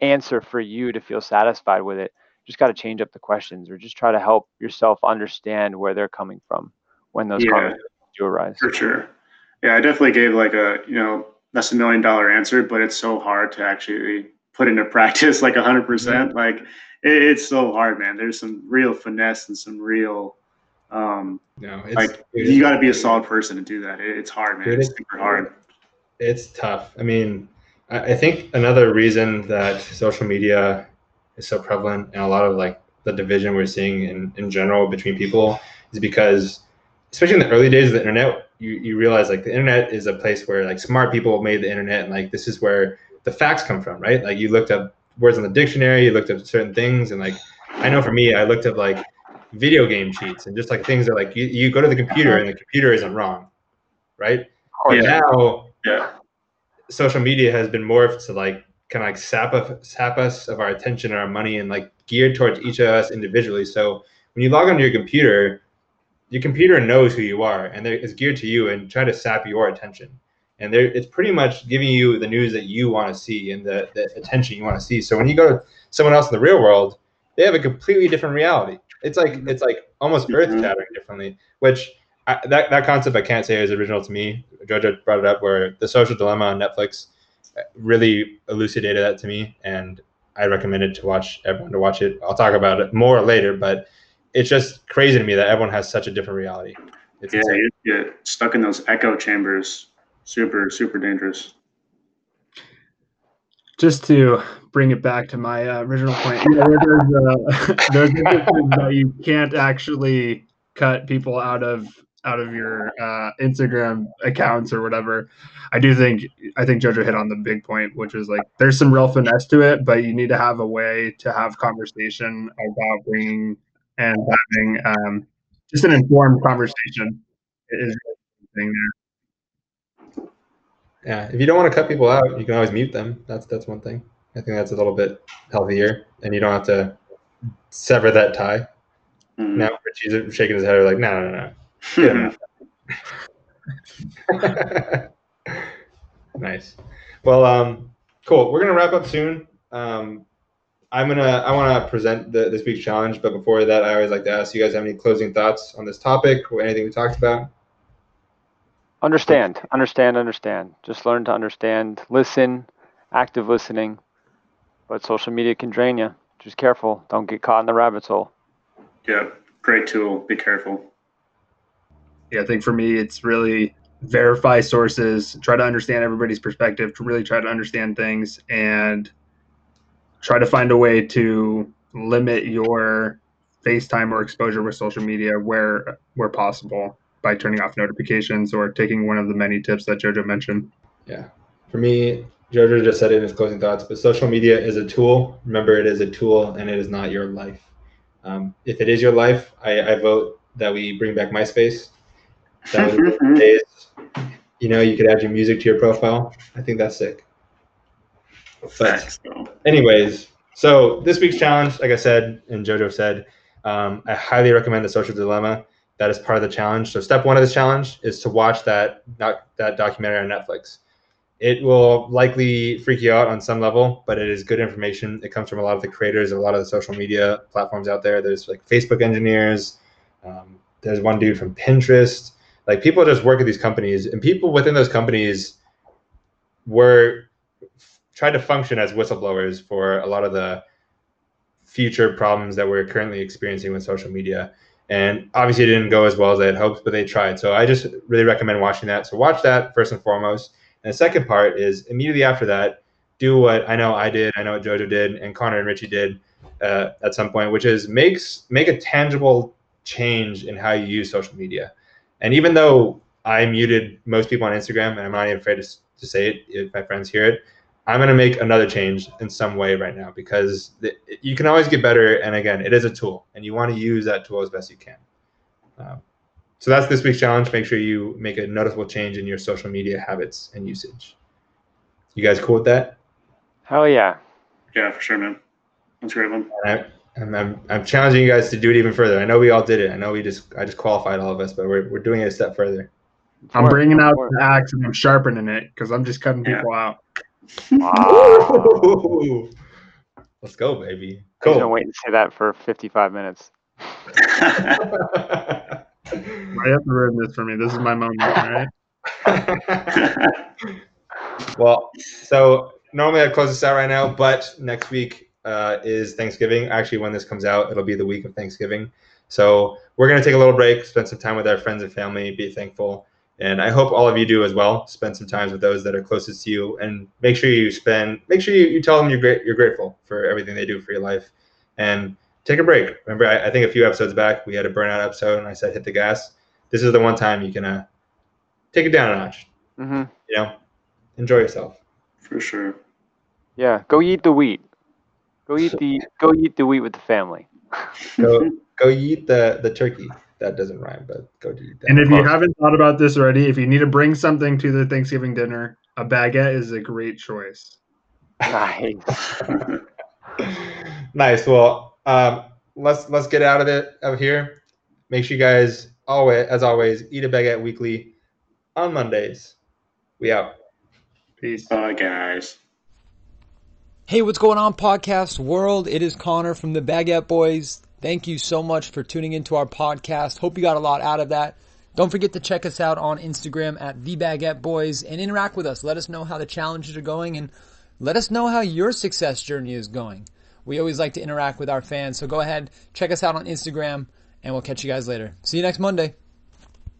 answer for you to feel satisfied with it, just got to change up the questions or just try to help yourself understand where they're coming from when those yeah, conversations do arise. For sure. Yeah, I definitely gave like a, you know, that's a million dollar answer, but it's so hard to actually put into practice like hundred percent. Like it, it's so hard, man. There's some real finesse and some real, um, no, it's, like you got to be a solid person to do that. It, it's hard, man. It's super hard. It's tough. I mean, I, I think another reason that social media is so prevalent and a lot of like the division we're seeing in, in general between people is because especially in the early days of the internet you, you realize like the internet is a place where like smart people made the internet and like this is where the facts come from right? Like you looked up words in the dictionary you looked up certain things and like i know for me i looked up like video game cheats and just like things that like you, you go to the computer and the computer isn't wrong right? Oh, yeah. now yeah. social media has been morphed to like kind of like sap us sap us of our attention and our money and like geared towards each of us individually. So when you log onto your computer your computer knows who you are and it's geared to you and try to sap your attention. And it's pretty much giving you the news that you want to see and the, the attention you want to see. So when you go to someone else in the real world they have a completely different reality. It's like it's like almost earth mm-hmm. shattering differently which I, that, that concept i can't say is original to me. Jojo brought it up where the social dilemma on netflix really elucidated that to me and i recommended to watch everyone to watch it. I'll talk about it more later but it's just crazy to me that everyone has such a different reality. It's yeah, insane. you get stuck in those echo chambers. Super, super dangerous. Just to bring it back to my uh, original point, you know, there's, uh, there's that you can't actually cut people out of out of your uh, Instagram accounts or whatever. I do think I think Jojo hit on the big point, which is like there's some real finesse to it, but you need to have a way to have conversation about bringing and having um, just an informed conversation is really there. Yeah, if you don't want to cut people out, you can always mute them. That's that's one thing. I think that's a little bit healthier, and you don't have to sever that tie. Mm-hmm. Now Richie's shaking his head like, no, no, no, no. Nice. Well, um, cool. We're gonna wrap up soon. Um, I'm gonna I want to present the, this week's challenge, but before that, I always like to ask you guys have any closing thoughts on this topic or anything we talked about. Understand, understand, understand. Just learn to understand. Listen, active listening. But social media can drain you. Just careful. Don't get caught in the rabbit hole. Yeah, great tool. Be careful. Yeah, I think for me, it's really verify sources, try to understand everybody's perspective, to really try to understand things, and try to find a way to limit your FaceTime or exposure with social media where where possible by turning off notifications or taking one of the many tips that Jojo mentioned. Yeah. For me, Jojo just said it in his closing thoughts, but social media is a tool. Remember, it is a tool and it is not your life. Um, if it is your life, I, I vote that we bring back MySpace. That was days. You know, you could add your music to your profile. I think that's sick. But anyways, so this week's challenge, like I said, and JoJo said, um, I highly recommend the Social Dilemma. That is part of the challenge. So step one of this challenge is to watch that doc- that documentary on Netflix. It will likely freak you out on some level, but it is good information. It comes from a lot of the creators, a lot of the social media platforms out there. There's like Facebook engineers. Um, there's one dude from Pinterest. Like people just work at these companies, and people within those companies were tried to function as whistleblowers for a lot of the future problems that we're currently experiencing with social media. And obviously, it didn't go as well as I had hoped, but they tried. So I just really recommend watching that. So watch that first and foremost. And the second part is immediately after that, do what I know I did, I know what Jojo did, and Connor and Richie did uh, at some point, which is makes make a tangible change in how you use social media. And even though I muted most people on Instagram, and I'm not even afraid to, to say it if my friends hear it, I'm going to make another change in some way right now because the, you can always get better. And again, it is a tool, and you want to use that tool as best you can. Um, so that's this week's challenge. Make sure you make a noticeable change in your social media habits and usage. You guys cool with that? Hell yeah. Yeah, for sure, man. That's a great one. And I, I'm, I'm, I'm challenging you guys to do it even further. I know we all did it. I know we just I just qualified all of us, but we're, we're doing it a step further. I'm bringing out the axe and I'm sharpening it because I'm just cutting Yeah. people out. Wow. Let's go, baby. I've been Cool. waiting to say that for 55 minutes. I have to ruin this for me. This is my moment, right? well, so normally I'd close this out right now, but next week uh, is Thanksgiving. Actually, when this comes out, it'll be the week of Thanksgiving. So we're going to take a little break, spend some time with our friends and family, be thankful. And I hope all of you do as well. Spend some time with those that are closest to you, and make sure you spend. Make sure you, you tell them you're great. You're grateful for everything they do for your life, and take a break. Remember, I, I think a few episodes back we had a burnout episode, and I said hit the gas. This is the one time you can uh, take it down a notch. hmm You know, enjoy yourself. for sure. Yeah. Go eat the wheat. Go eat the go eat the wheat with the family. Go go eat the the turkey. That doesn't rhyme, but go do that. And if you haven't thought about this already, if you need to bring something to the Thanksgiving dinner, a baguette is a great choice. Nice. nice. Well, um, let's let's get out of it of here. Make sure you guys always, as always, eat a baguette weekly on Mondays. We out. Peace. Bye, guys. Hey, what's going on, podcast world? It is Connor from the Baguette Boys. Thank you so much for tuning into our podcast. Hope you got a lot out of that. Don't forget to check us out on Instagram at the Baguette Boys and interact with us. Let us know how the challenges are going and let us know how your success journey is going. We always like to interact with our fans, so go ahead, check us out on Instagram, and we'll catch you guys later. See you next Monday.